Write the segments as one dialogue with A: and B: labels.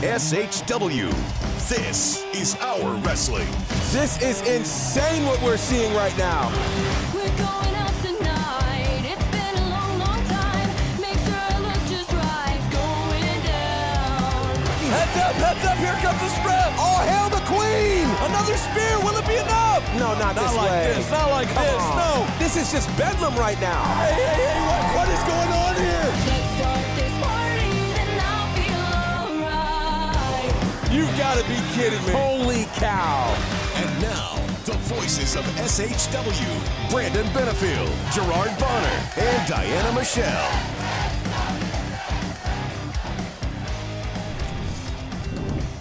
A: SHW. This is our wrestling.
B: This is insane what we're seeing right now.
C: We're going out tonight. It's been a long, long time. Make sure I look just right. Going down.
B: Heads up, heads up, here comes the spread. All hail the queen. Another spear, will it be enough? No, not,
D: Not
B: this
D: like
B: way.
D: this, not like
B: Come
D: this,
B: on.
D: no.
B: This is just bedlam right now.
D: Hey, hey, hey, what, what is going on here? You've got to be kidding me.
B: Holy cow.
A: And now, the voices of SHW Brandon Benefield, Gerard Bonner, and Diana Michelle.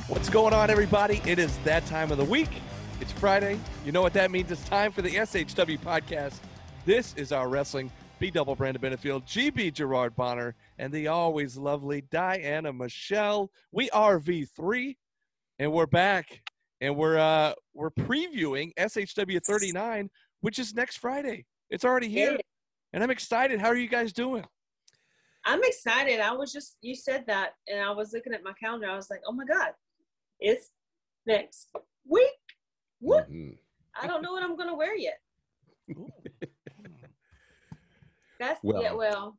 E: What's going on, everybody? It is that time of the week. It's Friday. You know what that means. It's time for the SHW podcast. This is our wrestling. B double Brandon Benefield, GB Gerard Bonner, and the always lovely Diana Michelle. We are V3, and we're back, and we're uh we're previewing SHW 39, which is next Friday. It's already here,
F: It-
E: and I'm excited. How are you guys doing?
F: I'm excited. I was just you said that, and I was looking at my calendar. I was like, oh my god, it's next week. What?
B: Mhm.
F: I don't know what I'm gonna wear yet. That's yeah.
B: Well.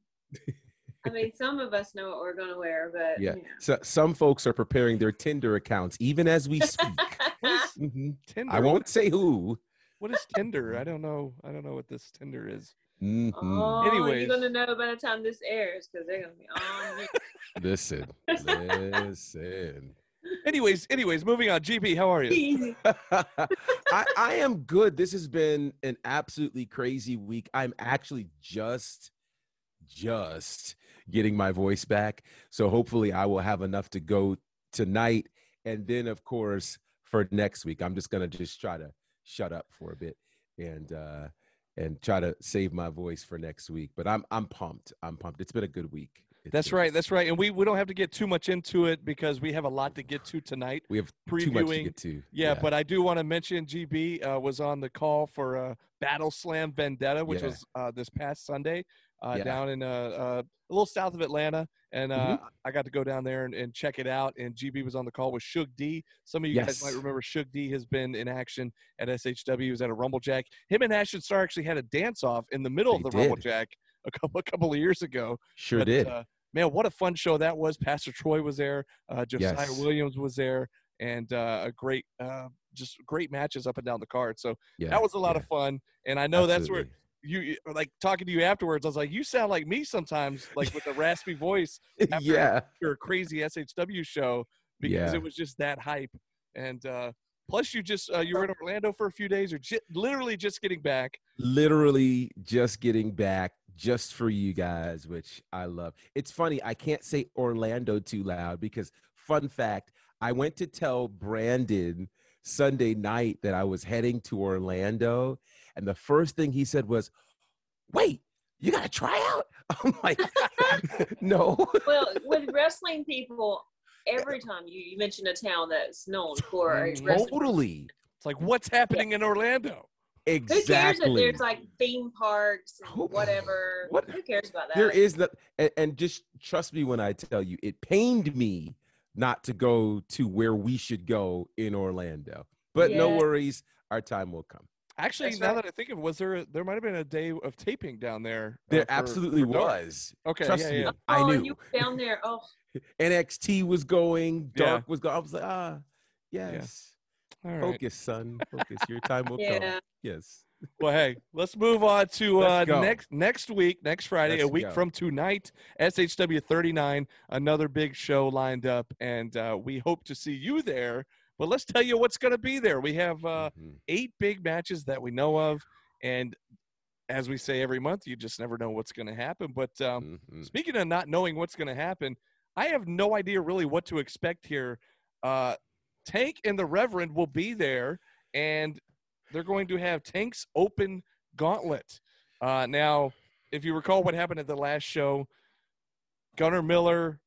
F: Well, I mean, some of us know what we're gonna wear, but
B: Yeah.
F: you
B: So some folks are preparing their Tinder accounts even as we speak.
F: know.
B: Mhm.
E: Tinder.
B: I won't say who.
E: What is Tinder? I don't know. I don't know what this Tinder is.
B: Mhm.
F: oh,
E: Anyways.
F: you're gonna know by the time this airs because they're gonna be on.
B: Listen, listen.
E: Anyways, anyways, moving on. GB, how are you?
B: I, I am good. This has been an absolutely crazy week. I'm actually just, just getting my voice back. So hopefully I will have enough to go tonight. And then, of course, for next week, I'm just going to just try to shut up for a bit and, uh, and try to save my voice for next week. But I'm, I'm pumped. I'm pumped. It's been a good week. It's
E: That's right. That's right. And we, we don't have to get too much into it because we have a lot to get to tonight.
B: We have too much to get to.
E: Yeah, but I do want to mention GB uh, was on the call for uh, Battle Slam Vendetta, which
B: Yeah.
E: was uh, this past Sunday uh,
B: Yeah.
E: down in uh, uh, a little south of Atlanta. And uh,
B: Mm-hmm.
E: I got to go down there and, and check it out. And GB was on the call with Shug D. Some of you guys might remember Shug D has been in action at SHW. He was at a Rumble Jack. Him and Ashton Star actually had a dance off in the middle
B: They
E: of the Rumble
B: did.
E: Jack a couple, a couple of years ago.
B: sure
E: But,
B: did.
E: Uh, man, what a fun show that was. Pastor Troy was there. Uh, Josiah
B: Yes.
E: Williams was there, and uh, a great, uh, just great matches up and down the card. So
B: yeah,
E: that was a lot
B: yeah,
E: of fun. And I know that's where
B: absolutely.
E: You like talking to you afterwards. I was like, you sound like me sometimes, like with the raspy voice after-
B: yeah.
E: your crazy SHW show because
B: Yeah.
E: it was just that hype. And uh, plus, you just uh, you were in Orlando for a few days, or j- literally just getting back.
B: literally just getting back just for you guys, which I love. It's funny, I can't say Orlando too loud because, fun fact, I went to tell Brandon Sunday night that I was heading to Orlando, and the first thing he said was, Wait, you got to try out? I'm like, No.
F: well, with wrestling people, every time you, you mention a town that's known for a wrestling
B: totally.
E: It's like, what's happening in Orlando? Exactly.
F: Who cares if there's like theme parks
B: Who-
F: and whatever?
B: What-
F: Who cares about that?
B: There is that, and, and just trust me when I tell you, it pained me not to go to where we should go in Orlando. But no worries, our time will come.
E: Actually,
F: That's
E: now
F: right.
E: that I think of it, was there a, there might have been a day of taping down there? uh,
B: There
E: for-
B: absolutely
E: for
B: was.
E: Okay,
B: Trust
E: yeah,
B: me,
E: yeah.
B: I
F: oh,
B: knew.
F: and you were down there. Oh,
B: NXT was going,
E: Yeah.
B: Dark was going. I was like, ah, yes.
E: All right.
B: Focus, son. Focus. Your time will
F: yeah.
B: come. Yes.
E: Well, hey, let's move on to uh, next next week, next Friday, a
B: Let's
E: week
B: go.
E: from tonight. SHW 39, another big show lined up, and uh, we hope to see you there. But let's tell you what's going to be there. We have uh,
B: Mhm.
E: eight big matches that we know of, and as we say every month, you just never know what's going to happen. But um,
B: Mhm.
E: Speaking of not knowing what's going to happen, I have no idea really what to expect here. Uh, Tank and the Reverend will be there, and they're going to have Tank's open gauntlet. Uh, now, if you recall what happened at the last show, Gunner Miller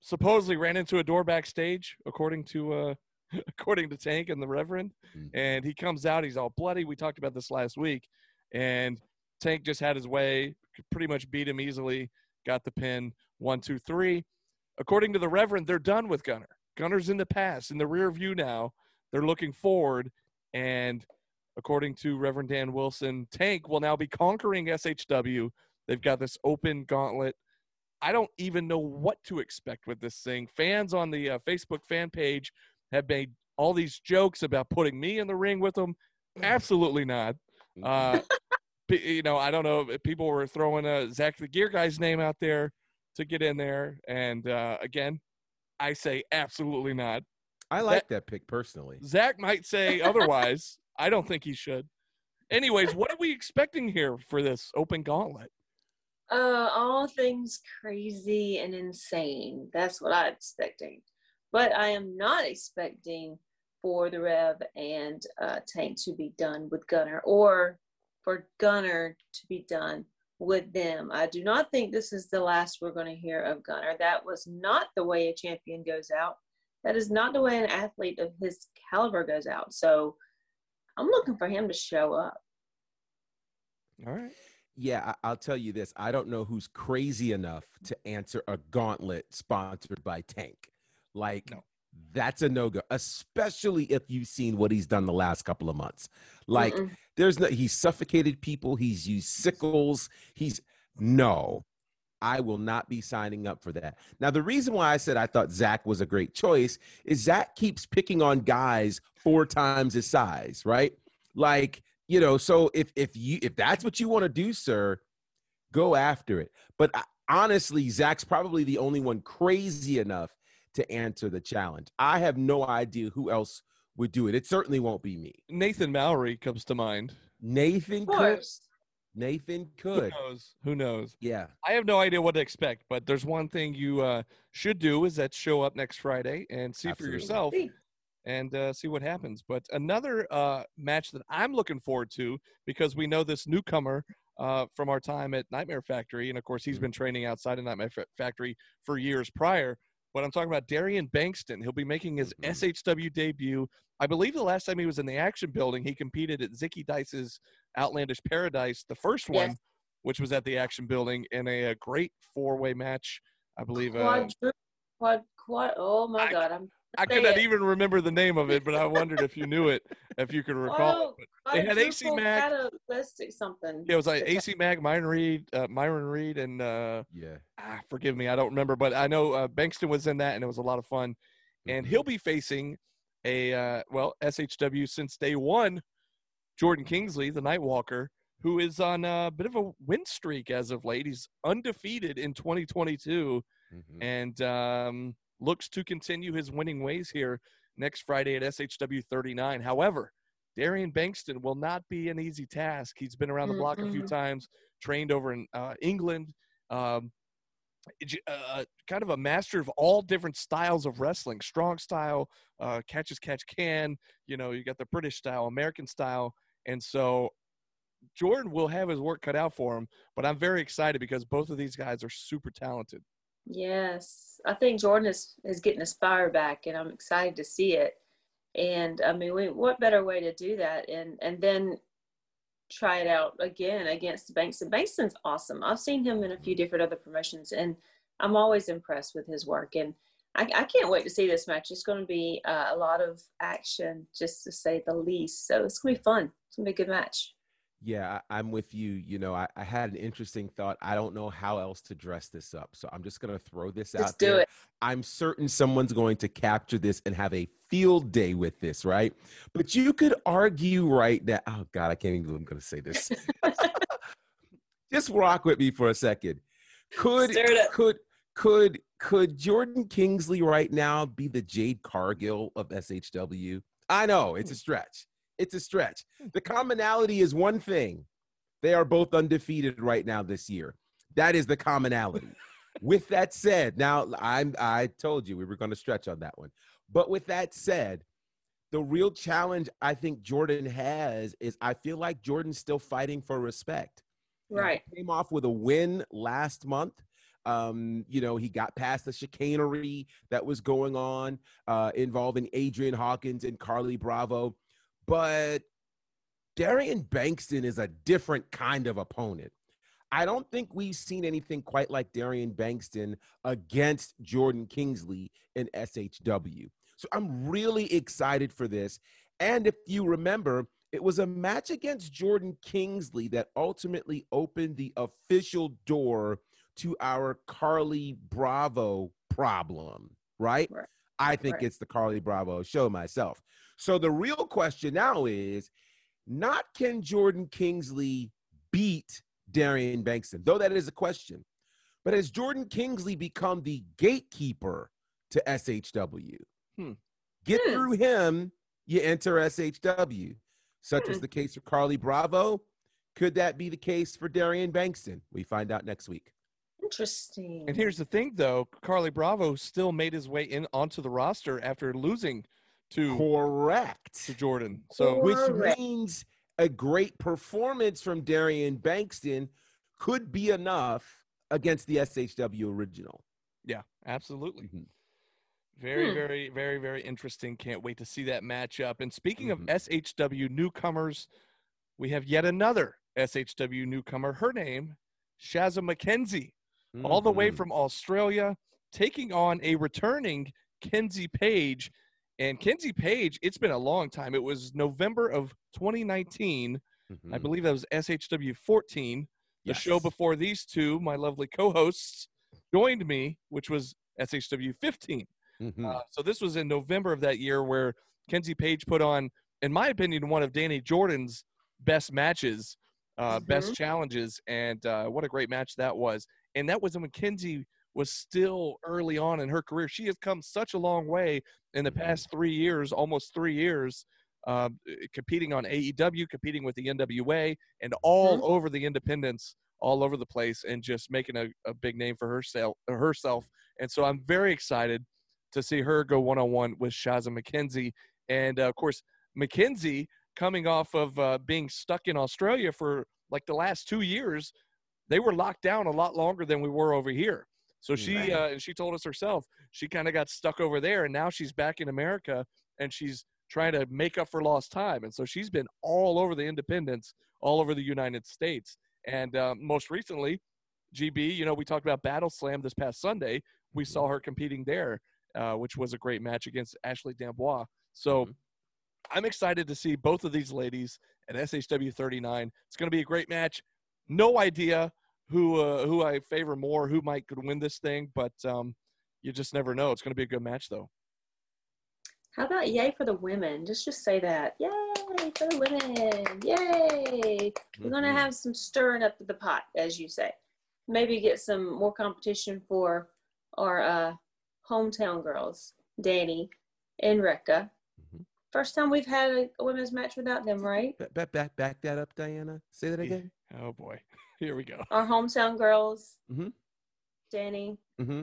E: supposedly ran into a door backstage, according to uh, according to Tank and the Reverend,
B: Mhm.
E: and he comes out. He's all bloody. We talked about this last week, and Tank just had his way, pretty much beat him easily, got the pin. One, two, three. According to the Reverend, they're done with Gunner. Gunner's in the past, in the rear view now. They're looking forward, and according to Reverend Dan Wilson, Tank will now be conquering SHW. They've got this open gauntlet. I don't even know what to expect with this thing. Fans on the uh, Facebook fan page have made all these jokes about putting me in the ring with them. Absolutely not. Uh, you know, I don't know. if People were throwing uh, Zach the Gear guy's name out there to get in there, and uh, again, I say absolutely not.
B: I like that pick personally.
E: Zach might say otherwise. I don't think he should. Anyways, what are we expecting here for this open gauntlet?
F: Uh, all things crazy and insane. That's what I'm expecting. But I am not expecting for the Rev and uh, Tank to be done with Gunner or for Gunner to be done with them. I do not think this is the last we're going to hear of Gunner. That was not the way a champion goes out. That is not the way an athlete of his caliber goes out. So I'm looking for him to show up.
E: All right.
B: Yeah, I- I'll tell you this. I don't know who's crazy enough to answer a gauntlet sponsored by Tank. Like,
E: No.
B: that's a no go, especially if you've seen what he's done the last couple of months. Like,
F: Mm-mm.
B: there's no, he's suffocated people, he's used sickles. He's, no, I will not be signing up for that. Now, the reason why I said I thought Zach was a great choice is Zach keeps picking on guys four times his size, right? Like, you know, so if if you if that's what you want to do, sir, go after it. But I, honestly, Zach's probably the only one crazy enough to answer the challenge. I have no idea who else would do it. It certainly won't be me.
E: Nathan Mallory comes to mind.
B: Nathan could.
F: course.
B: Nathan
E: Who knows? Who knows?
B: Yeah.
E: I have no idea what to expect, but there's one thing you uh, should do is that show up next Friday and see
B: Absolutely.
E: for yourself and uh, see what happens. But another uh, match that I'm looking forward to because we know this newcomer uh, from our time at Nightmare Factory, and of course he's been training outside of Nightmare Fa- Factory for years prior. But I'm talking about Darian Bankston. He'll be making his
B: Mhm.
E: SHW debut. I believe the last time he was in the Action Building, he competed at Zicky Dice's Outlandish Paradise, the first one, which was at the Action Building in a, a great four-way match. I believe. Uh,
F: Quadru- quad, quad, oh my
E: I-
F: God. I'm
E: I
F: say
E: could not even remember the name of it, but I wondered if you knew it, if you could recall.
F: Oh,
E: it. They had AC
F: quadruple
E: Mac.
F: catalytic something.
E: yeah, it was like AC Mack, Myron Reed, uh, Myron Reed, and uh,
B: Yeah.
E: ah, forgive me, I don't remember, but I know uh, Bankston was in that, and it was a lot of fun. And he'll be facing a uh, well SHW since day one, Jordan Kingsley, the Nightwalker, who is on a bit of a win streak as of late. He's undefeated in 2022
B: Mhm.
E: and um, looks to continue his winning ways here next Friday at SHW 39. However, Darian Bankston will not be an easy task. He's been around the block a few times, trained over in uh, England, um, uh, kind of a master of all different styles of wrestling strong style, uh, catch as catch can. You know, you got the British style, American style. And so Jordan will have his work cut out for him, but I'm very excited because both of these guys are super talented.
F: Yes, I think Jordan is, is getting his fire back, and I'm excited to see it. And I mean, we, what better way to do that? And and then try it out again against Bankston. Bankston's awesome. I've seen him in a few different other promotions, and I'm always impressed with his work. And I, I can't wait to see this match. It's going to be uh, a lot of action, just to say the least. So it's going to be fun. It's going to be a good match.
B: Yeah, I, I'm with you. You know, I, I had an interesting thought. I don't know how else to dress this up. So I'm just going to throw this
F: Just
B: out
F: do
B: there.
F: it.
B: I'm certain someone's going to capture this and have a field day with this, right? But you could argue right now. Oh, God, I can't even believe I'm going to say this. just rock with me for a second. Could, could, could, could Jordan Kingsley right now be the Jade Cargill of SHW? I know it's a hmm. stretch. It's a stretch. The commonality is one thing. They are both undefeated right now this year. That is the commonality. with that said, now I'm I told you we were going to stretch on that one. But with that said, the real challenge I think Jordan has is I feel like Jordan's still fighting for respect. Know, he
F: Right.
B: Came off with a win last month. Um, you know, he got past the chicanery that was going on uh, involving Adrian Hawkins and Carlie Bravo. But Darian Bankston is a different kind of opponent. I don't think we've seen anything quite like Darian Bankston against Jordan Kingsley in SHW. So I'm really excited for this. And if you remember, it was a match against Jordan Kingsley that ultimately opened the official door to our Carlie Bravo problem, right?
F: Right.
B: I think
F: Right.
B: it's the Carlie Bravo show myself. So the real question now is not can Jordan Kingsley beat Darian Bankston, though that is a question, but has Jordan Kingsley become the gatekeeper to SHW?
E: Hmm.
B: Get
F: Hmm.
B: through him, you enter SHW. Such was
F: Hmm.
B: the case for Carlie Bravo. Could that be the case for Darian Bankston? We find out next week.
F: Interesting.
E: And here's the thing, though: Carlie Bravo still made his way in onto the roster after losing to
B: Correct.
E: to Jordan. So
F: Cool.
B: which means a great performance from Darian Bankston could be enough against the SHW original.
E: yeah, absolutely.
B: Mhm.
E: Very,
F: Hmm.
E: very, very, very interesting. Can't wait to see that matchup. And speaking
B: Mhm.
E: of SHW newcomers, we have yet another SHW newcomer. Her name, Shazza McKenzie, all the way
B: Mhm.
E: from Australia, taking on a returning Kenzie Paige. And Kenzie Paige, it's been a long time. It was November of 2019. I
B: Mhm.
E: believe that was SHW 14. The show before these two, my lovely co-hosts, joined me, which was SHW 15.
B: Mhm.
E: Uh, so this was in November of that year where Kenzie Paige put on, in my opinion, one of Danny Jordan's best matches, uh, best challenges, and uh, what a great match that was. And that was when Kenzie was still early on in her career. She has come such a long way in the
B: Mhm.
E: past three years, almost three years, uh, competing on AEW, competing with the NWA, and all over the independents, all over the place, and just making a, a big name for herself. Herself, and so I'm very excited to see her go one on one with Shazza McKenzie. And uh, of course, McKenzie coming off of uh, being stuck in Australia for like the last two years, they were locked down a lot longer than we were over here. So she uh, and she told us herself she kind of got stuck over there, and now she's back in America and she's trying to make up for lost time. And so she's been all over the independents, all over the United States. And um, most recently, GB, you know, we talked about Battle Slam this past Sunday. We saw her competing there, uh, which was a great match against Ashley D'Amboise. So
B: Mhm.
E: I'm excited to see both of these ladies at SHW 39. It's going to be a great match. No idea who uh, who I favor more, who might could win this thing, but um, you just never know. It's going to be a good match, though.
F: How about yay for the women? Just just say that. Yay for the women. Yay. We're gonna
B: Mhm.
F: have some stirring up the pot, as you say. Maybe get some more competition for our uh, hometown girls, Danny and Rekka.
B: Mhm.
F: First time we've had a, a women's match without them, right?
B: Back, back, back, back that up, Diana. Say that
E: Yeah.
B: again.
E: Oh boy, here we go.
F: Our hometown girls,
B: Mhm.
F: Danny
B: Mm-hmm.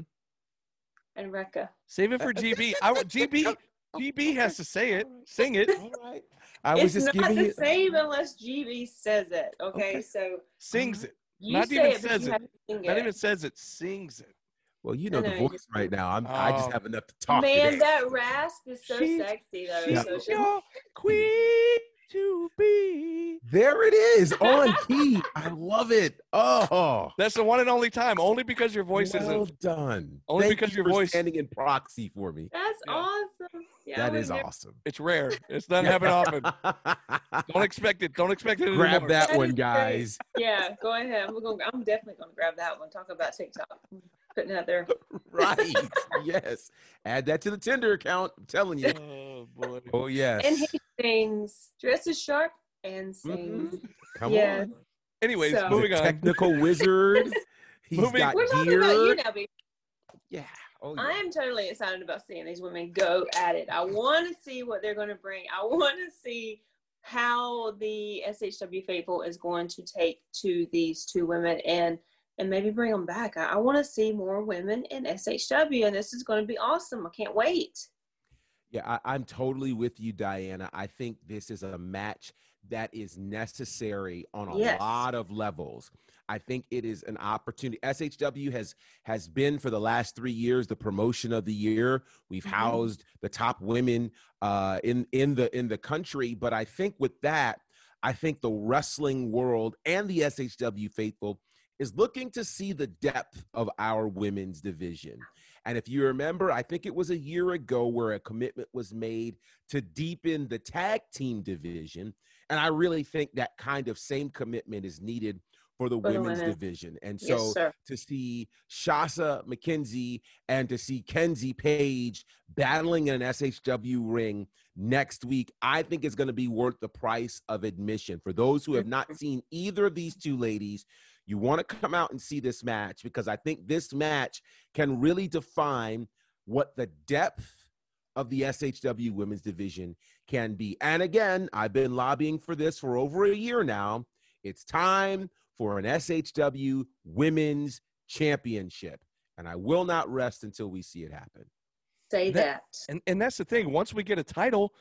F: and Rekka.
E: Save it for GB. I GB. GB has to say it, sing it,
B: All right. I was
F: it's
B: just
F: not
B: giving
F: the
B: you.
F: same unless GB says it. Okay,
B: Okay.
F: so
E: sings it.
F: you
E: Not
F: say
E: even
F: it, but
E: says
F: you
E: it.
F: have to sing
E: Not
F: it.
E: even says it, sings it.
B: Well, you know
F: I
B: the
F: know,
B: voice
F: just-
B: right now. I'm. I just
E: Oh.
B: have enough to talk.
F: Man,
B: today.
F: that rasp is so
E: She's-
F: sexy though.
E: She's
F: So she-
E: your queen to be.
B: There it is on key. I love it. Oh,
E: That's the one and only time. Only because your voice
B: well
E: isn't.
B: done.
E: Only
B: Thank
E: because
B: you
E: your
B: for
E: voice-
B: standing in proxy for me.
F: That's
E: Yeah.
F: awesome. Yeah, I
B: that
F: would
B: is
F: never-
B: awesome.
E: It's rare. It's doesn't happen often. Don't expect it. Don't expect it anymore.
B: Grab that
F: That
B: one,
F: is great.
B: guys.
F: Yeah, go ahead. We're gonna, I'm definitely gonna grab that one. Talk about TikTok. Putting it out there.
B: right. yes. Add that to the Tinder account. I'm telling you.
E: Oh boy.
B: Oh yes.
F: And he sings, dresses sharp and sings.
B: Mhm. Come
F: Yes.
B: on.
E: Anyways,
F: So-
E: moving on.
B: technical wizard. He's
E: Moving-
B: got
F: We're talking
B: gear.
F: about you now, baby.
B: Yeah. Oh yeah.
F: I am totally excited about seeing these women go at it. I want to see what they're going to bring. I want to see how the SHW faithful is going to take to these two women and and maybe bring them back. I, I want to see more women in SHW, and this is going to be awesome. I can't wait.
B: Yeah, I, I'm totally with you, Diana. I think this is a match that is necessary on a
F: Yes.
B: lot of levels. I think it is an opportunity. SHW has has been for the last three years the promotion of the year. We've
F: Mhm.
B: housed the top women uh, in in the in the country, but I think with that, I think the wrestling world and the SHW faithful is looking to see the depth of our women's division. And if you remember, I think it was a year ago where a commitment was made to deepen the tag team division. And I really think that kind of same commitment is needed for the
F: For the
B: women's
F: women.
B: division. And so
F: sir.
B: to see Shazza McKenzie and to see Kenzie Paige battling in an SHW ring next week, I think is going to be worth the price of admission. For those who have not mm-hmm. seen either of these two ladies, you want to come out and see this match because I think this match can really define what the depth of the SHW women's division can be. And again, I've been lobbying for this for over a year now. It's time for an SHW women's championship. And I will not rest until we see it happen.
F: Say
E: That-
F: that.
E: And and that's the thing. Once we get a title,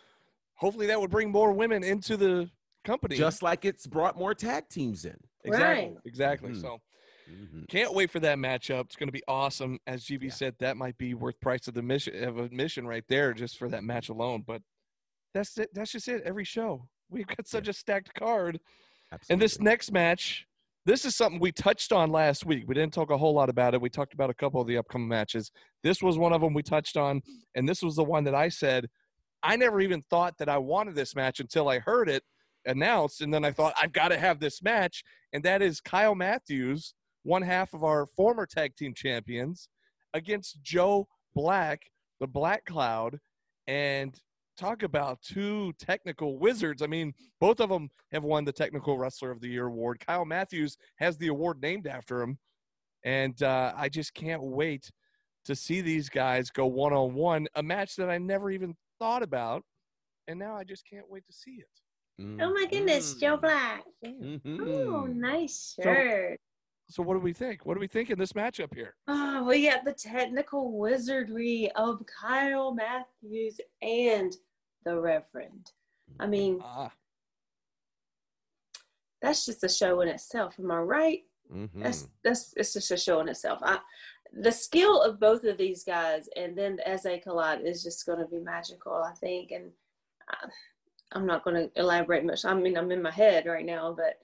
E: hopefully that would bring more women into the company.
B: Just like it's brought more tag teams in.
E: exactly,
F: Right.
E: exactly.
B: Mhm.
E: So
B: Mhm.
E: can't wait for that matchup. It's going to be awesome. As GB
B: Yeah.
E: said, that might be worth price of the mission of admission right there just for that match alone. But that's it. That's just it. Every show we've got such a stacked card. And this next match, this is something we touched on last week. We didn't talk a whole lot about it. We talked about a couple of the upcoming matches. This was one of them we touched on, and this was the one that I said I never even thought that I wanted this match until I heard it announced, and then I thought I've got to have this match, and that is Kyle Matthews, one half of our former tag team champions, against Joe Black, the Black Cloud, and talk about two technical wizards. I mean, both of them have won the Technical Wrestler of the Year award. Kyle Matthews has the award named after him. And uh, I just can't wait to see these guys go one on one, a match that I never even thought about. And now I just can't wait to see it.
F: Oh my goodness, Joe
B: Mhm.
F: Black.
B: Mhm.
F: Oh, nice
E: So-
F: shirt.
E: So, what do we think? What do we think in this matchup here?
F: Oh, we got the technical wizardry of Kyle Matthews and the Reverend. I mean,
E: Ah,
F: that's just a show in itself. Am I right?
B: Mhm.
F: That's that's it's just a show in itself. I, the skill of both of these guys, and then as they collide, is just going to be magical. I think, and I, I'm not going to elaborate much. I mean, I'm in my head right now, but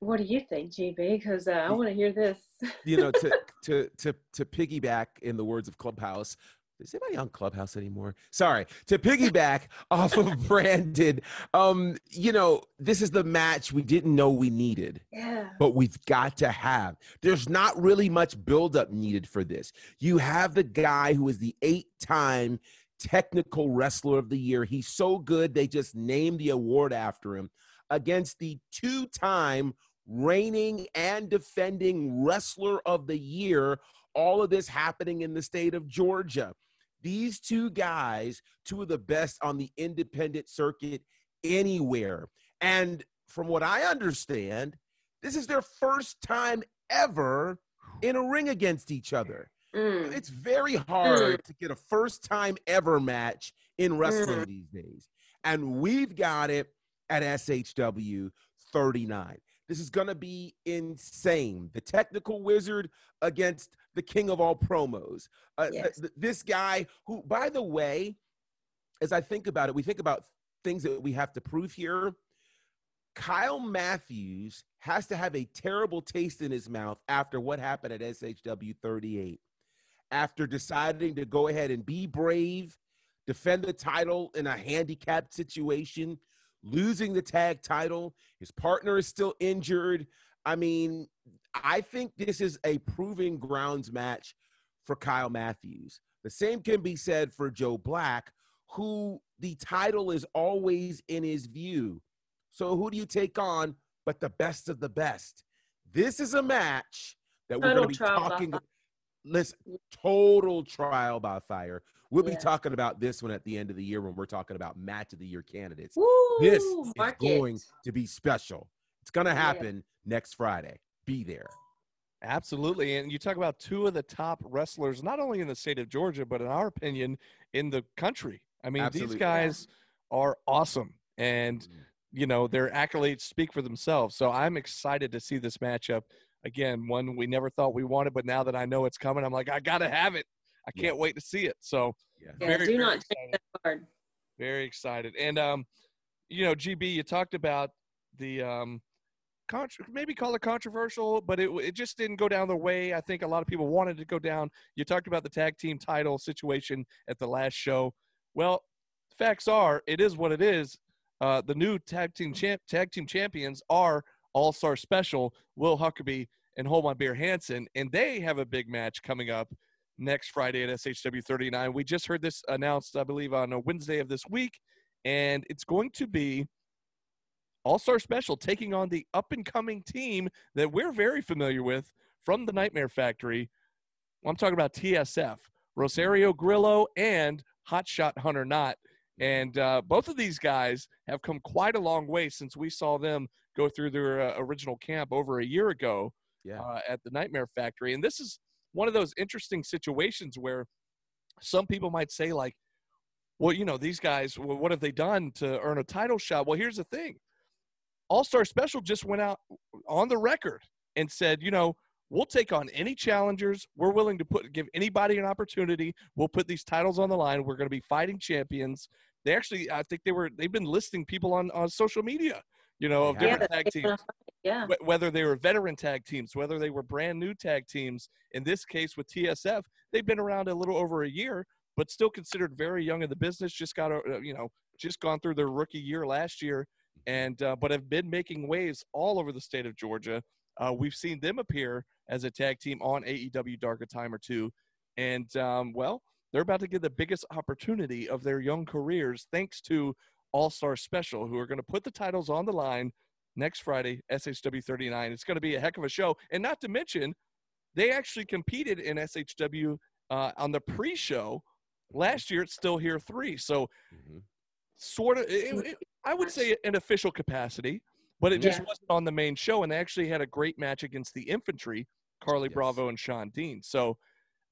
F: what do you think, GB? Because uh, I want to hear this.
B: you know, to to to to piggyback in the words of Clubhouse. Is anybody on Clubhouse anymore? Sorry. To piggyback off of Brandon, um, you know, this is the match we didn't know we needed,
F: Yeah.
B: but we've got to have. There's not really much buildup needed for this. You have the guy who is the eight-time technical wrestler of the year. He's so good they just named the award after him against the two-time reigning and defending wrestler of the year. All of this happening in the state of Georgia. These two guys, two of the best on the independent circuit anywhere. And from what I understand, this is their first time ever in a ring against each other.
F: Mm.
B: It's very hard to get a first time ever match in wrestling
F: Mm.
B: these days. And we've got it at SHW 39. This is going to be insane. The technical wizard against the king of all promos. Uh,
F: Yes.
B: th- this guy, who, by the way, as I think about it, we think about things that we have to prove here. Kyle Matthews has to have a terrible taste in his mouth after what happened at SHW 38. After deciding to go ahead and be brave, defend the title in a handicapped situation, losing the tag title, his partner is still injured. I mean, I think this is a proving grounds match for Kyle Matthews. The same can be said for Joe Black, who the title is always in his view. So who do you take on but the best of the best? This is a match that we're going to be talking.
F: fire.
B: Listen, total trial by fire. We'll be talking about this one at the end of the year when we're talking about match of the year candidates.
F: Woo,
B: This is
F: mark
B: going to be special. It's going to
F: Yeah.
B: happen next Friday. Be there.
E: Absolutely. And you talk about two of the top wrestlers, not only in the state of Georgia, but in our opinion, in the country. I mean,
B: Absolutely.
E: these guys are awesome. And,
B: Mhm.
E: you know, their accolades speak for themselves. So I'm excited to see this matchup. Again, one we never thought we wanted, but now that I know it's coming, I'm like, I got to have it. I can't wait to see it. So
B: Yeah.
F: Yeah,
E: very,
F: do
E: very
F: not take
E: excited.
F: that card.
E: Very excited. And um, you know, GB, you talked about the um contr maybe call it controversial, but it it just didn't go down the way I think a lot of people wanted to go down. You talked about the tag team title situation at the last show. Well, facts are it is what it is. Uh, the new tag team champ tag team champions are All Star Special, Will Huckabee and Hold My Beer Hansen, and they have a big match coming up next Friday at SHW 39. We just heard this announced, I believe, on a Wednesday of this week, and it's going to be All Star Special taking on the up and coming team that we're very familiar with from the Nightmare Factory. I'm talking about TSF, Rosario Grillo and Hotshot Hunter Knott. And uh, both of these guys have come quite a long way since we saw them go through their uh, original camp over a year ago
B: Yeah.
E: uh, at the Nightmare Factory. And this is one of those interesting situations where some people might say, like, well, you know, these guys, well, what have they done to earn a title shot? Well, here's the thing All Star Special just went out on the record and said, you know, we'll take on any challengers. We're willing to put give anybody an opportunity. We'll put these titles on the line. We're going to be fighting champions. They actually, I think they were, they've been listing people on, on social media, you know, of
B: They
E: different
F: yeah,
E: tag teams
F: yeah.
E: whether they were veteran tag teams, whether they were brand new tag teams. In this case, with TSF, they've been around a little over a year, but still considered very young in the business. Just got, a, uh, you know, just gone through their rookie year last year, and uh, but have been making waves all over the state of Georgia. Uh, we've seen them appear as a tag team on AEW Dark a time or two, and um, well, they're about to get the biggest opportunity of their young careers thanks to All Star Special, who are going to put the titles on the line next Friday, SHW 39. It's going to be a heck of a show. And not to mention, they actually competed in SHW uh, on the pre show last year. It's still here three. So,
B: Mhm.
E: sort of, it, it- I would say an official capacity, but it just
F: Yeah.
E: wasn't on the main show. And they actually had a great match against the infantry, Carlie
B: Yes.
E: Bravo and Shawn Dean. So,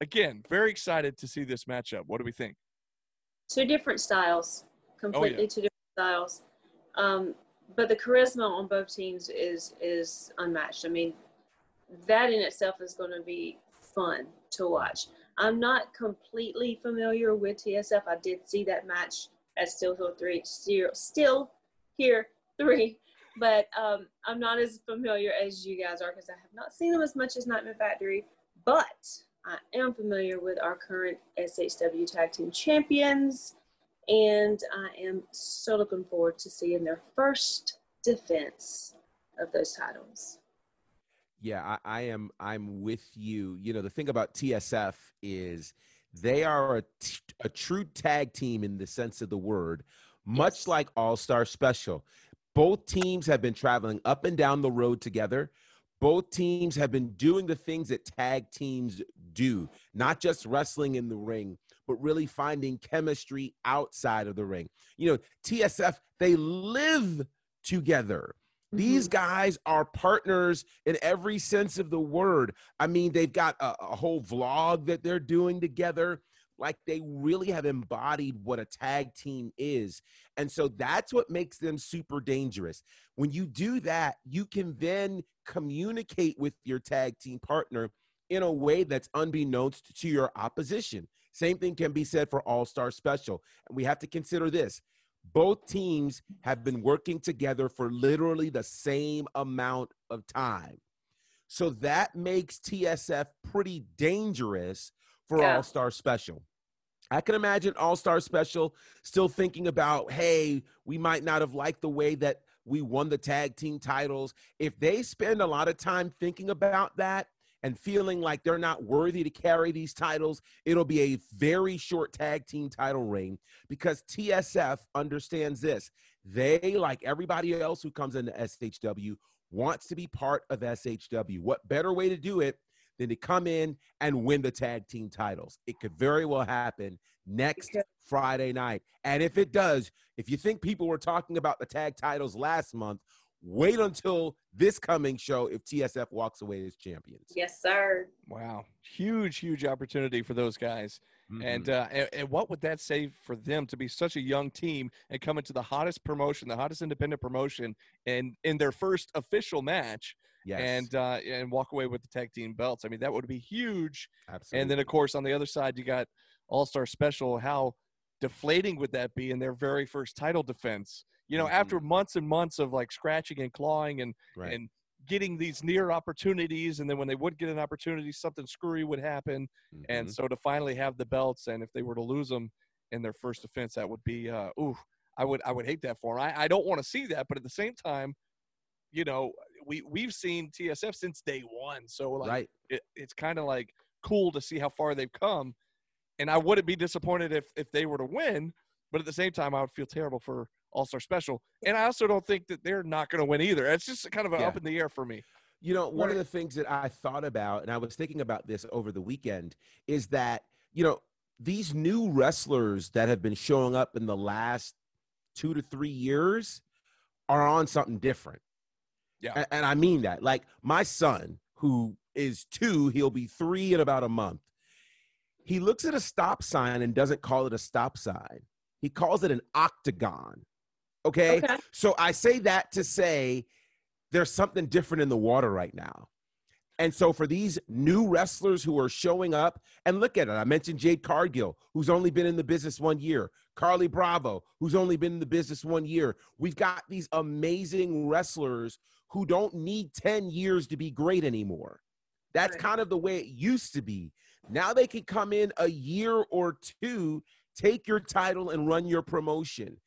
E: again, very excited to see this matchup. What do we think?
F: two different styles, completely two different styles. Um, but the charisma on both teams is is unmatched. I mean, that in itself is going to be fun to watch. I'm not completely familiar with TSF. I did see that match at Still Hill Three, still, still here three, but um, I'm not as familiar as you guys are because I have not seen them as much as Nightmare Factory. But I am familiar with our current SHW Tag Team Champions, and I am so looking forward to seeing their first defense of those titles.
B: Yeah, I, I am. I'm with you. You know, the thing about TSF is they are a, t- a true tag team in the sense of the word, much
F: Yes.
B: like All Star Special. Both teams have been traveling up and down the road together. Both teams have been doing the things that tag teams do, not just wrestling in the ring, but really finding chemistry outside of the ring. You know, TSF, they live together. Mm-hmm. These guys are partners in every sense of the word. I mean, they've got a, a whole vlog that they're doing together. Like they really have embodied what a tag team is. And so that's what makes them super dangerous. When you do that, you can then communicate with your tag team partner in a way that's unbeknownst to your opposition. Same thing can be said for All Star Special. And we have to consider this both teams have been working together for literally the same amount of time. So that makes TSF pretty dangerous for
F: Yeah.
B: All Star Special. I can imagine All Star Special still thinking about, hey, we might not have liked the way that we won the tag team titles. If they spend a lot of time thinking about that and feeling like they're not worthy to carry these titles, it'll be a very short tag team title reign because TSF understands this. They, like everybody else who comes into SHW, wants to be part of SHW. What better way to do it than to come in and win the tag team titles? It could very well happen next. Friday night. And if it does, if you think people were talking about the tag titles last month, wait until this coming show if TSF walks away as champions.
F: Yes, sir.
E: Wow. Huge, huge opportunity for those guys. And,
B: Mhm.
E: uh, and and what would that say for them to be such a young team and come into the hottest promotion, the hottest independent promotion, and in their first official match,
B: yes,
E: and uh, and walk away with the tag team belts? I mean, that would be huge.
B: absolutely.
E: And then, of course, on the other side, you got All Star Special. How deflating would that be in their very first title defense? You know,
B: Mhm.
E: after months and months of like scratching and clawing and
B: right.
E: and getting these near opportunities, and then when they would get an opportunity, something screwy would happen. And
B: Mhm.
E: so to finally have the belts, and if they were to lose them in their first defense, that would be, uh, ooh, I would, I would hate that for. I, I don't want to see that, but at the same time, you know, we we've seen TSF since day one, so like,
B: right.
E: it, it's kind of like cool to see how far they've come. And I wouldn't be disappointed if if they were to win, but at the same time, I would feel terrible for All Star Special. And I also don't think that they're not going to win either. It's just kind of an
B: Yeah.
E: up in the air for me.
B: You know, one of the things that I thought about, and I was thinking about this over the weekend, is that, you know, these new wrestlers that have been showing up in the last two to three years are on something different.
E: Yeah.
B: A- And, I mean that. Like my son, who is two, he'll be three in about a month. He looks at a stop sign and doesn't call it a stop sign. He calls it an octagon. Okay.
F: Okay.
B: So I say that to say there's something different in the water right now. And so for these new wrestlers who are showing up, and look at it, I mentioned Jade Cargill, who's only been in the business one year, Carlie Bravo, who's only been in the business one year. We've got these amazing wrestlers who don't need 10 years to be great anymore. That's kind of the way it used to be. Now they can come in a year or two, take your title, and run your promotion.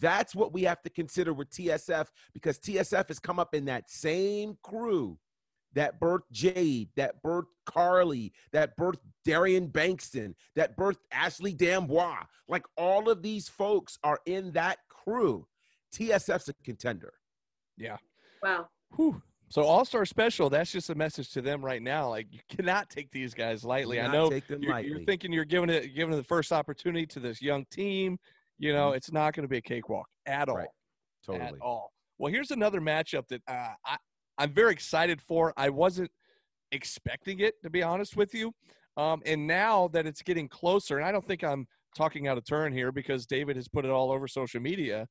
B: That's what we have to consider with TSF because TSF has come up in that same crew that birthed Jade, that birthed Carlie, that birthed Darian Bankston, that birthed Ashley D'Amboise. Like all of these folks are in that crew. TSF's a contender. Yeah.
F: Wow.
E: Whew. So All Star Special, that's just a message to them right now. Like you cannot take these guys lightly. I know
B: take them
E: you're,
B: lightly.
E: you're thinking you're giving it giving the first opportunity to this young team. You know, it's not going to be a cakewalk at all.
B: Mm-hmm. Totally.
E: at all. Well, here's another matchup that uh, I, I'm very excited for. I wasn't expecting it, to be honest with you. Um, and now that it's getting closer, and I don't think I'm talking out of turn here because David has put it all over social media,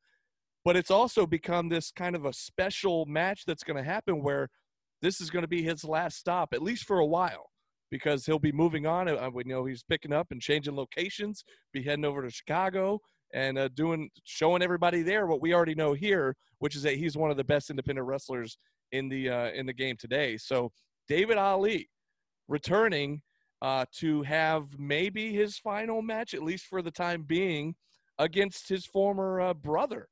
E: but it's also become this kind of a special match that's going to happen where this is going to be his last stop, at least for a while, because he'll be moving on. Uh, we know he's picking up and changing locations, be heading over to Chicago and uh, doing showing everybody there what we already know here, which is that he's one of the best independent wrestlers in the uh, in the game today. So David Ali returning uh, to have maybe his final match, at least for the time being, against his former uh, brother,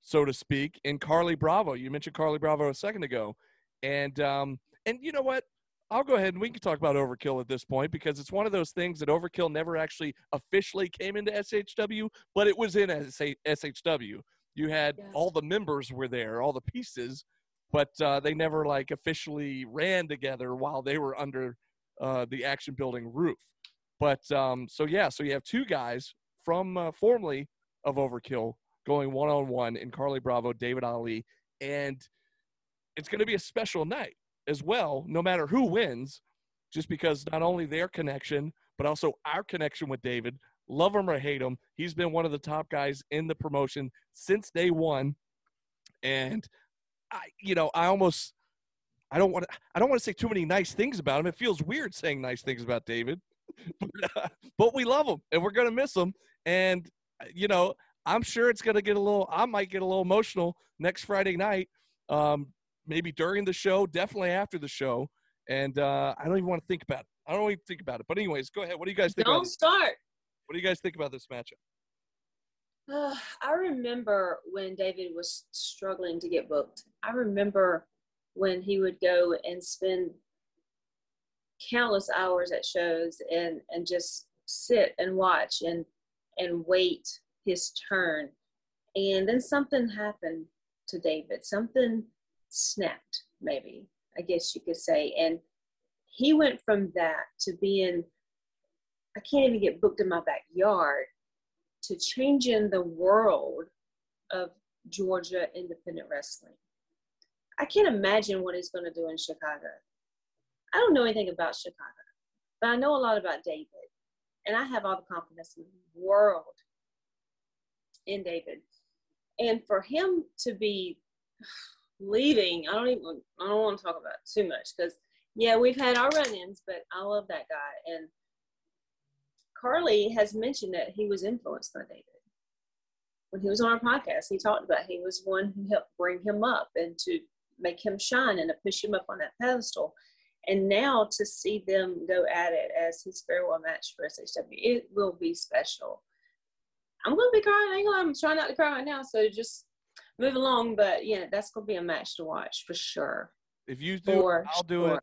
E: so to speak, in Carlie Bravo. You mentioned Carlie Bravo a second ago, and um, and you know what? I'll go ahead and we can talk about Overkill at this point because it's one of those things that Overkill never actually officially came into SHW, but it was in SHW. You had
F: Yes.
E: all the members were there, all the pieces, but uh, they never like officially ran together while they were under uh, the action building roof. But um, so yeah, so you have two guys from uh, formerly of Overkill going one on one in Carlie Bravo, David Ali, and it's going to be a special night as well, no matter who wins, just because not only their connection, but also our connection with David. Love him or hate him, he's been one of the top guys in the promotion since day one. And I, you know, I almost, I don't want to, I don't want to say too many nice things about him. It feels weird saying nice things about David, but, uh, but we love him and we're gonna miss him. And you know, I'm sure it's gonna get a little, I might get a little emotional next Friday night. Um, maybe during the show, definitely after the show. And uh, I don't even want to think about it. I don't even think about it. But anyways, go ahead. What do you guys think? About
F: Don't
E: this?
F: start.
E: What do you guys think about this matchup?
F: Uh, I remember when David was struggling to get booked. I remember when he would go and spend countless hours at shows and and just sit and watch and and wait his turn. And then something happened to David. Something snapped, maybe, I guess you could say. And he went from that to being, I can't even get booked in my backyard to changing the world of Georgia independent wrestling. I can't imagine what he's going to do in Chicago. I don't know anything about Chicago, but I know a lot about David. And I have all the confidence in the world in David. And for him to be leaving, I don't even I don't want to talk about too much because yeah, we've had our run-ins, but I love that guy. And Carlie has mentioned that he was influenced by David. When he was on our podcast, he talked about he was one who helped bring him up and to make him shine and to push him up on that pedestal. And now to see them go at it as his farewell match for SHW, it will be special. I'm gonna be crying. I'm trying not to cry right now, so just move along. But yeah, that's gonna be a match to watch for sure.
E: If you do,
F: For
E: I'll do it.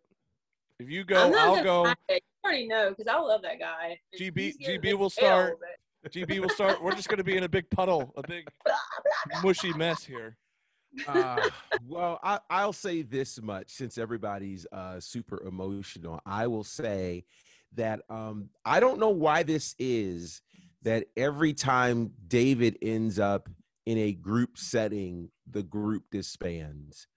E: If you
F: I'm
E: go, I'll go.
F: lie, You already know because I love that guy.
E: GB GB will start.
F: but-
E: GB will start. We're just going to be in a big puddle, a big mushy mess here.
B: uh, well, I, I'll say this much since everybody's uh, super emotional. I will say that um, I don't know why this is that every time David ends up in a group setting, the group disbands.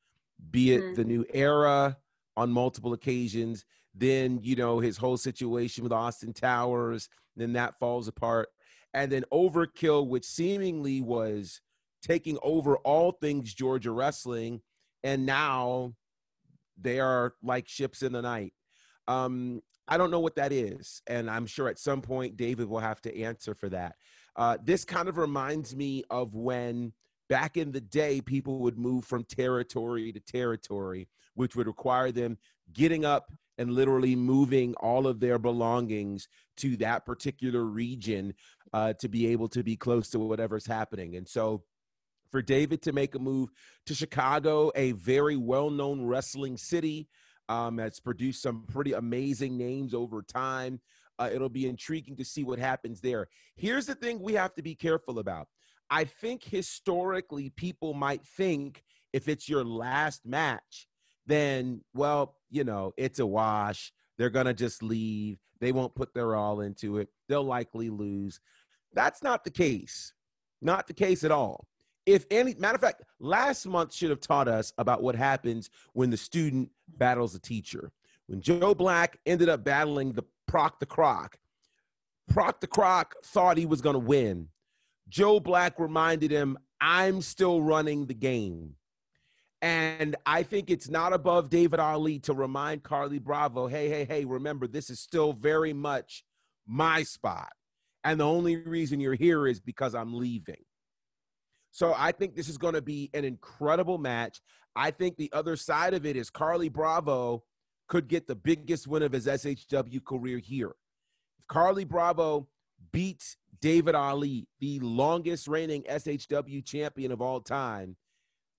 B: Be it
F: Mhm.
B: the new era on multiple occasions, then you know his whole situation with Austin Towers, then that falls apart, and then Overkill, which seemingly was taking over all things Georgia wrestling, and now they are like ships in the night. Um, I don't know what that is, and I'm sure at some point David will have to answer for that. Uh, this kind of reminds me of when back in the day people would move from territory to territory, which would require them getting up and literally moving all of their belongings to that particular region uh, to be able to be close to whatever's happening. And so for David to make a move to Chicago, a very well known wrestling city, um, that's produced some pretty amazing names over time. Uh, it'll be intriguing to see what happens there. Here's the thing we have to be careful about. I think historically, people might think if it's your last match, then, well, you know, it's a wash. They're going to just leave. They won't put their all into it. They'll likely lose. That's not the case. Not the case at all. If any matter of fact, last month should have taught us about what happens when the student battles the teacher. When Joe Black ended up battling the Proc the Croc, Proc the Croc thought he was going to win. Joe Black reminded him, I'm still running the game. And I think it's not above David Ali to remind Carlie Bravo, hey, hey, hey, remember, this is still very much my spot. And the only reason you're here is because I'm leaving. So I think this is going to be an incredible match. I think the other side of it is Carlie Bravo could get the biggest win of his SHW career here. If Carlie Bravo beats David Ali, the longest reigning SHW champion of all time,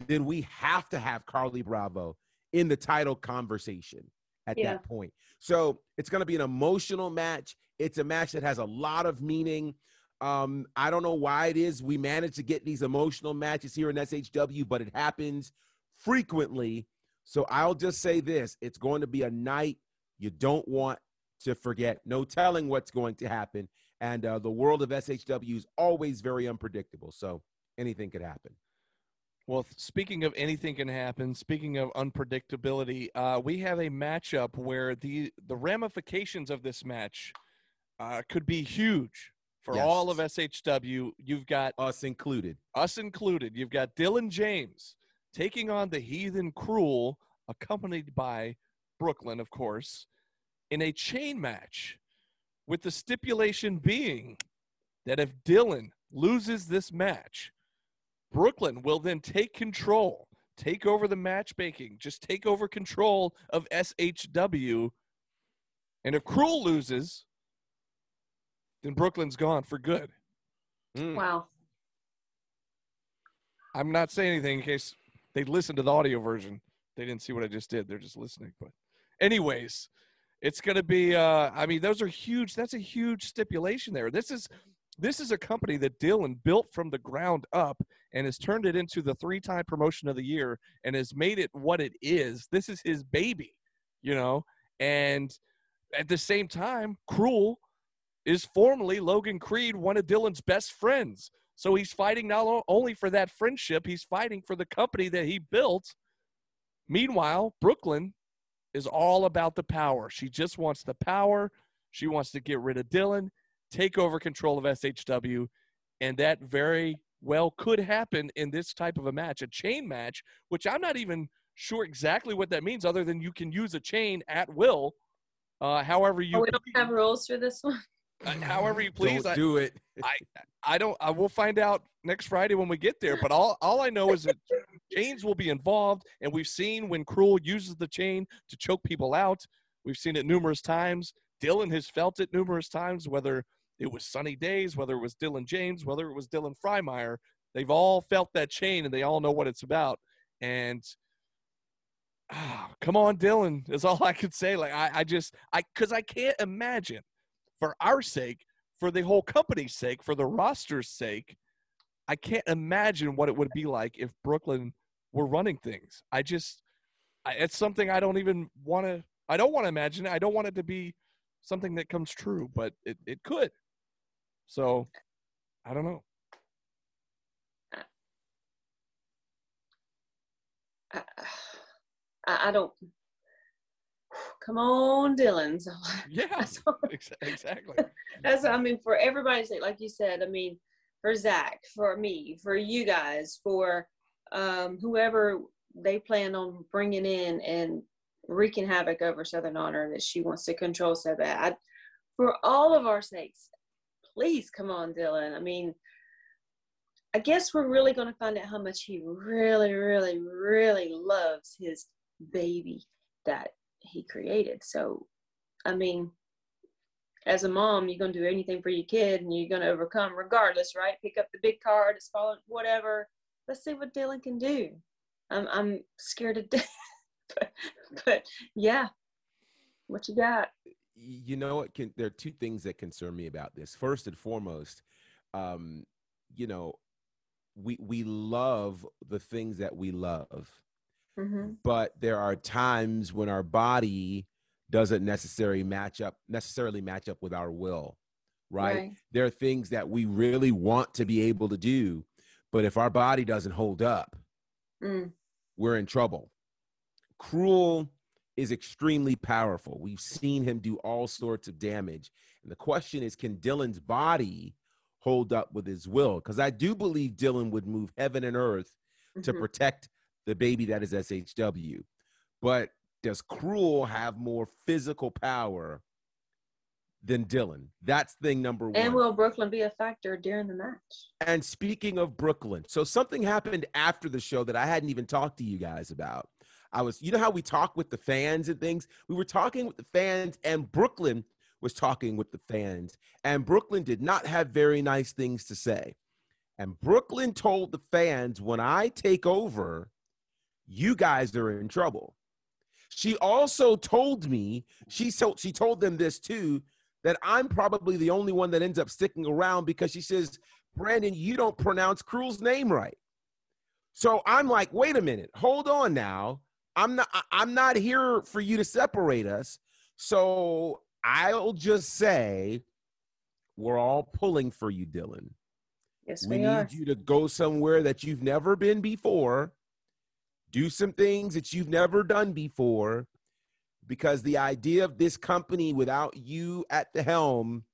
B: then we have to have Carlie Bravo in the title conversation at
F: Yeah.
B: that point. So it's going to be an emotional match. It's a match that has a lot of meaning. Um, I don't know why it is we manage to get these emotional matches here in SHW, but it happens frequently. So I'll just say this it's going to be a night you don't want to forget. No telling what's going to happen. And uh, the world of SHW is always very unpredictable. So anything could happen.
E: Well, speaking of anything can happen, speaking of unpredictability, uh, we have a matchup where the the ramifications of this match uh, could be huge for all of SHW. You've got
B: Us included.
E: us included. You've got Dylan James taking on the Heathen Cruel, accompanied by Brooklyn, of course, in a chain match, with the stipulation being that if Dylan loses this match, Brooklyn will then take control, take over the matchmaking, just take over control of SHW. And if Cruel loses, then Brooklyn's gone for good.
B: Mm.
F: Wow.
E: I'm not saying anything in case they listened to the audio version. They didn't see what I just did. They're just listening. But, anyways, it's going to be. Uh, I mean, those are huge. That's a huge stipulation there. This is this is a company that Dylan built from the ground up and has turned it into the three-time promotion of the year and has made it what it is. This is his baby, you know. And at the same time, Cruel is formerly Logan Creed, one of Dylan's best friends. So he's fighting not only for that friendship, he's fighting for the company that he built. Meanwhile, Brooklyn is all about the power. She just wants the power. She wants to get rid of Dylan, take over control of SHW, and that very well could happen in this type of a match, a chain match, which I'm not even sure exactly what that means, other than you can use a chain at will, uh, however you
F: Oh, we don't have rules for this one.
E: Uh, however you please.
B: Don't
E: I-
B: do it.
E: I I don't. I will find out next Friday when we get there. But all all I know is that chains will be involved, and we've seen when Cruel uses the chain to choke people out. We've seen it numerous times. Dylan has felt it numerous times, whether it was Sunny Days, whether it was Dylan James, whether it was Dylan Freimeyer. They've all felt that chain, and they all know what it's about. And ah, come on, Dylan, is all I could say. Like I, I just I because I can't imagine for our sake, for the whole company's sake, for the roster's sake, I can't imagine what it would be like if Brooklyn were running things. I just, I, it's something I don't even want to. I don't want to imagine. I don't want it to be something that comes true, but it, it could. So, I don't know.
F: I, I don't. Come on, Dylan. So
E: Yeah,
F: that's
E: exactly.
F: that's I mean for everybody's sake, like you said. I mean for Zach, for me, for you guys, for um, whoever they plan on bringing in and wreaking havoc over Southern Honor that she wants to control so bad. For all of our sakes, please come on, Dylan. I mean, I guess we're really going to find out how much he really, really, really loves his baby that he created. So, I mean, as a mom, you're to do anything for your kid and you're to overcome regardless, right? Pick up the big card, it's falling, whatever. Let's see what Dylan can do. I'm, I'm scared to death. but, but yeah, what you got?
B: you know what can there are two things that concern me about this first and foremost um you know we we love the things that we love
F: hmm
B: but there are times when our body doesn't necessarily match up necessarily match up with our will right, there are things that we really want to be able to do but if our body doesn't hold up
F: Mm,
B: we're in trouble. Cruel is extremely powerful. We've seen him do all sorts of damage. And the question is can Dylan's body hold up with his will? Because I do believe Dylan would move heaven and earth to
F: mhm.
B: protect the baby that is SHW. But does Cruel have more physical power than Dylan? That's thing number one.
F: And will Brooklyn be a factor during the match?
B: And speaking of Brooklyn, so something happened after the show that I hadn't even talked to you guys about. I was, you know how we talk with the fans and things? We were talking with the fans, and Brooklyn was talking with the fans, and Brooklyn did not have very nice things to say. And Brooklyn told the fans, when I take over, you guys are in trouble. She also told me, she told, she told them this too, that I'm probably the only one that ends up sticking around because she says, Brandon, you don't pronounce Cruel's name right. So I'm like, wait a minute, hold on now. I'm not I'm not here for you to separate us. So I'll just say we're all pulling for you, Dylan.
F: Yes,
B: We
F: we,
B: need
F: are.
B: you to go somewhere that you've never been before, do some things that you've never done before, because the idea of this company without you at the helm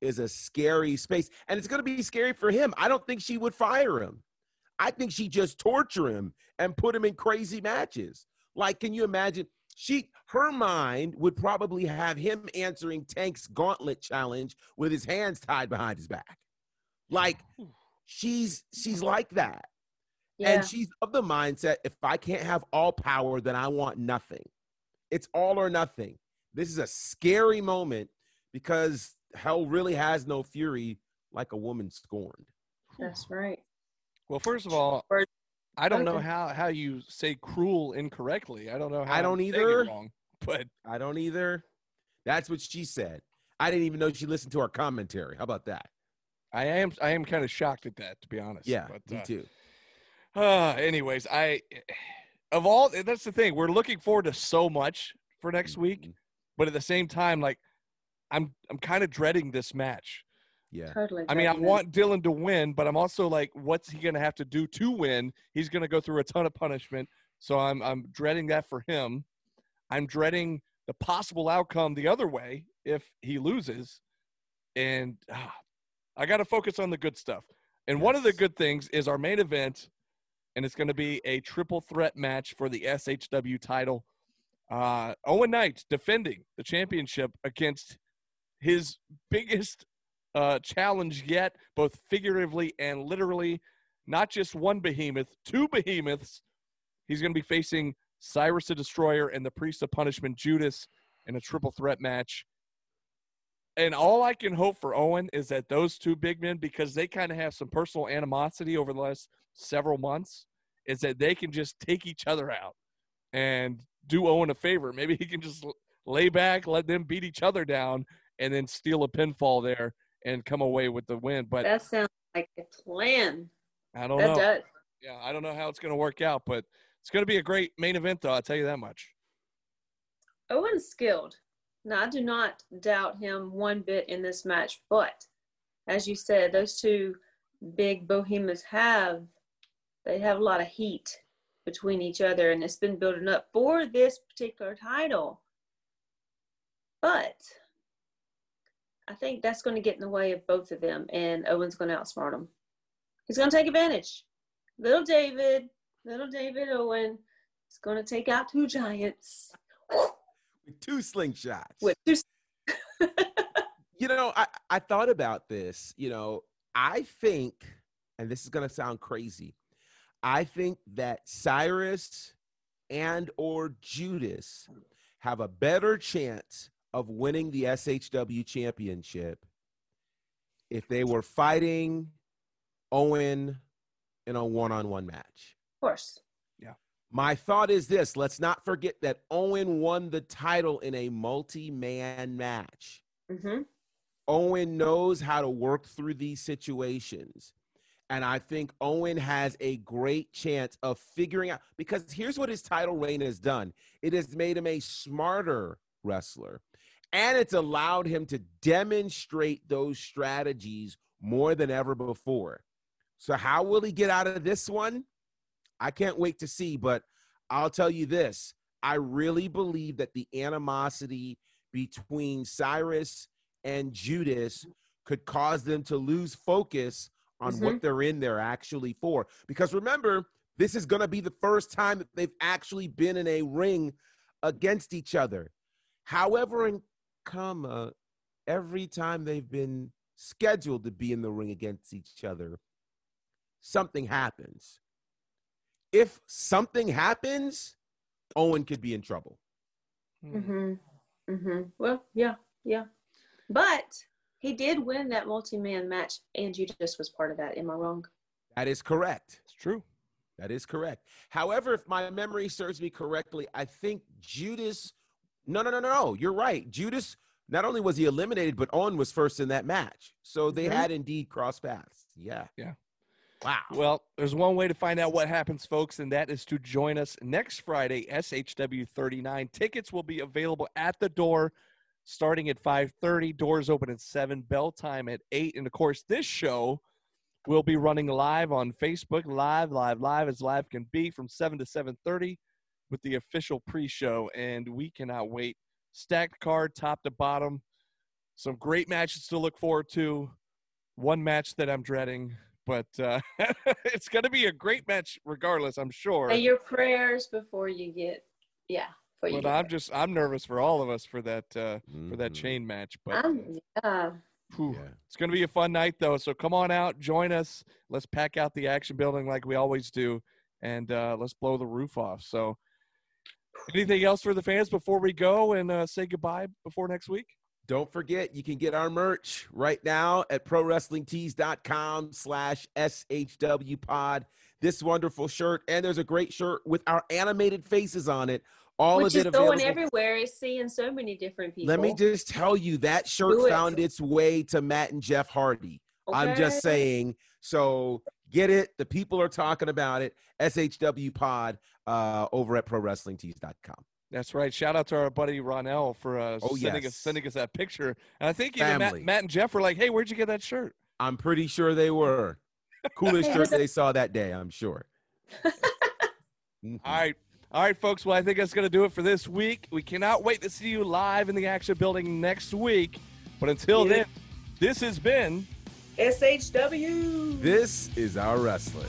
B: is a scary space. And it's going to be scary for him. I don't think she would fire him. I think she just torture him and put him in crazy matches. Like, can you imagine? She, her mind would probably have him answering Tank's gauntlet challenge with his hands tied behind his back. Like, she's she's like that.
F: Yeah.
B: And she's of the mindset if I can't have all power, then I want nothing. It's all or nothing. This is a scary moment because hell really has no fury like a woman scorned.
F: That's right.
E: Well, first of all, I don't know how how you say cruel incorrectly. I don't know how
B: I don't
E: saying it
B: either.
E: Wrong, but
B: I don't either. That's what she said. I didn't even know she listened to our commentary. How about that?
E: I am I am kind of shocked at that, to be honest.
B: Yeah,
E: But,
B: me
E: uh,
B: too.
E: Uh, anyways, I of all that's the thing. We're looking forward to so much for next week,
B: Mhm.
E: but at the same time, like I'm I'm kind of dreading this match.
B: Yeah.
F: Totally.
E: I mean, I want Dylan to win, but I'm also like, what's he gonna have to do to win? He's gonna go through a ton of punishment, so I'm I'm dreading that for him. I'm dreading the possible outcome the other way if he loses, and ah, I got to focus on the good stuff. And one of the good things is our main event, and it's going to be a triple threat match for the SHW title. Uh, Owen Knight defending the championship against his biggest uh, challenge yet, both figuratively and literally. Not just one behemoth, two behemoths. He's going to be facing Cyrus the Destroyer and the Priest of Punishment, Judas, in a triple threat match. And all I can hope for Owen is that those two big men, because they kind of have some personal animosity over the last several months, is that they can just take each other out and do Owen a favor. Maybe he can just lay back, let them beat each other down, and then steal a pinfall there and come away with the win. But
F: That sounds like a plan.
E: I don't
F: That
E: know.
F: does.
E: Yeah, I don't know how it's going to work out, but it's going to be a great main event, though. I'll tell you that much.
F: Owen's skilled. Now, I do not doubt him one bit in this match, but as you said, those two big behemoths have they have a lot of heat between each other, and it's been building up for this particular title. But I think that's going to get in the way of both of them, and Owen's going to outsmart them. He's going to take advantage. Little David, little David Owen is going to take out two giants.
B: Two slingshots.
F: with two
B: you know, I, I thought about this. You know, I think, and this is going to sound crazy, I think that Cyrus and or Judas have a better chance of winning the SHW championship if they were fighting Owen in a one-on-one match.
F: Of course.
B: My thought is this let's not forget that Owen won the title in a multi man match.
F: hmm
B: Owen knows how to work through these situations. And I think Owen has a great chance of figuring out because here's what his title reign has done it has made him a smarter wrestler, and it's allowed him to demonstrate those strategies more than ever before. So, how will he get out of this one? I can't wait to see, but I'll tell you this I really believe that the animosity between Cyrus and Judas could cause them to lose focus on what mm-hmm. they're in there actually for. Because remember, this is going to be the first time that they've actually been in a ring against each other. However, in comma, every time they've been scheduled to be in the ring against each other, something happens. If something happens, Owen could be in trouble.
F: Mm-hmm. Mm-hmm. Well, yeah, yeah. But he did win that multi-man match, and Judas was part of that. Am I wrong?
B: That is correct.
E: It's true.
B: That is correct. However, if my memory serves me correctly, I think Judas. No, no, no, no, no. You're right. Judas. Not only was he eliminated, but Owen was first in that match. So they
F: Mhm.
B: had indeed crossed paths. Yeah.
E: Yeah.
B: Wow.
E: Well, there's one way to find out what happens, folks, and that is to join us next Friday, SHW 39. Tickets will be available at the door starting at 5:30. Doors open at 7, bell time at 8. And of course, this show will be running live on Facebook, live, live, live as live can be from 7 to 7:30 with the official pre-show and we cannot wait. Stacked card top to bottom. Some great matches to look forward to. One match that I'm dreading but uh, it's going to be a great match regardless, I'm sure.
F: Say your prayers before you get, yeah. Before you
E: But
F: get
E: I'm
F: there.
E: just I'm nervous for all of us for that uh, for that
B: Mhm.
E: chain match. But
F: I'm, yeah.
E: whew,
B: Yeah.
E: it's going to be a fun night though. So come on out, join us. Let's pack out the action building like we always do, and uh, let's blow the roof off. So. Anything else for the fans before we go and uh, say goodbye before next week?
B: Don't forget, you can get our merch right now at prowrestlingtees.com slash SHW pod. This wonderful shirt, and there's a great shirt with our animated faces on it. All
F: Which
B: of
F: is
B: it
F: going
B: available.
F: everywhere. It's seeing so many different people.
B: Let me just tell you that shirt
F: it.
B: found its way to Matt and Jeff Hardy. I'm just saying. So get it. The people are talking about it. SHW pod uh, over at prowrestlingtees.com.
E: That's right. Shout out to our buddy Ronell for uh,
B: Oh,
E: sending
B: yes.
E: us sending us that picture. And I think even Matt, Matt and Jeff were like, "Hey, where'd you get that shirt?"
B: I'm pretty sure they were. Coolest shirt they saw that day, I'm sure.
E: All right. All right, folks. Well, I think that's going to do it for this week. We cannot wait to see you live in the action building next week. But until
F: Yeah.
E: then, this has been
F: SHW.
B: This is our wrestling.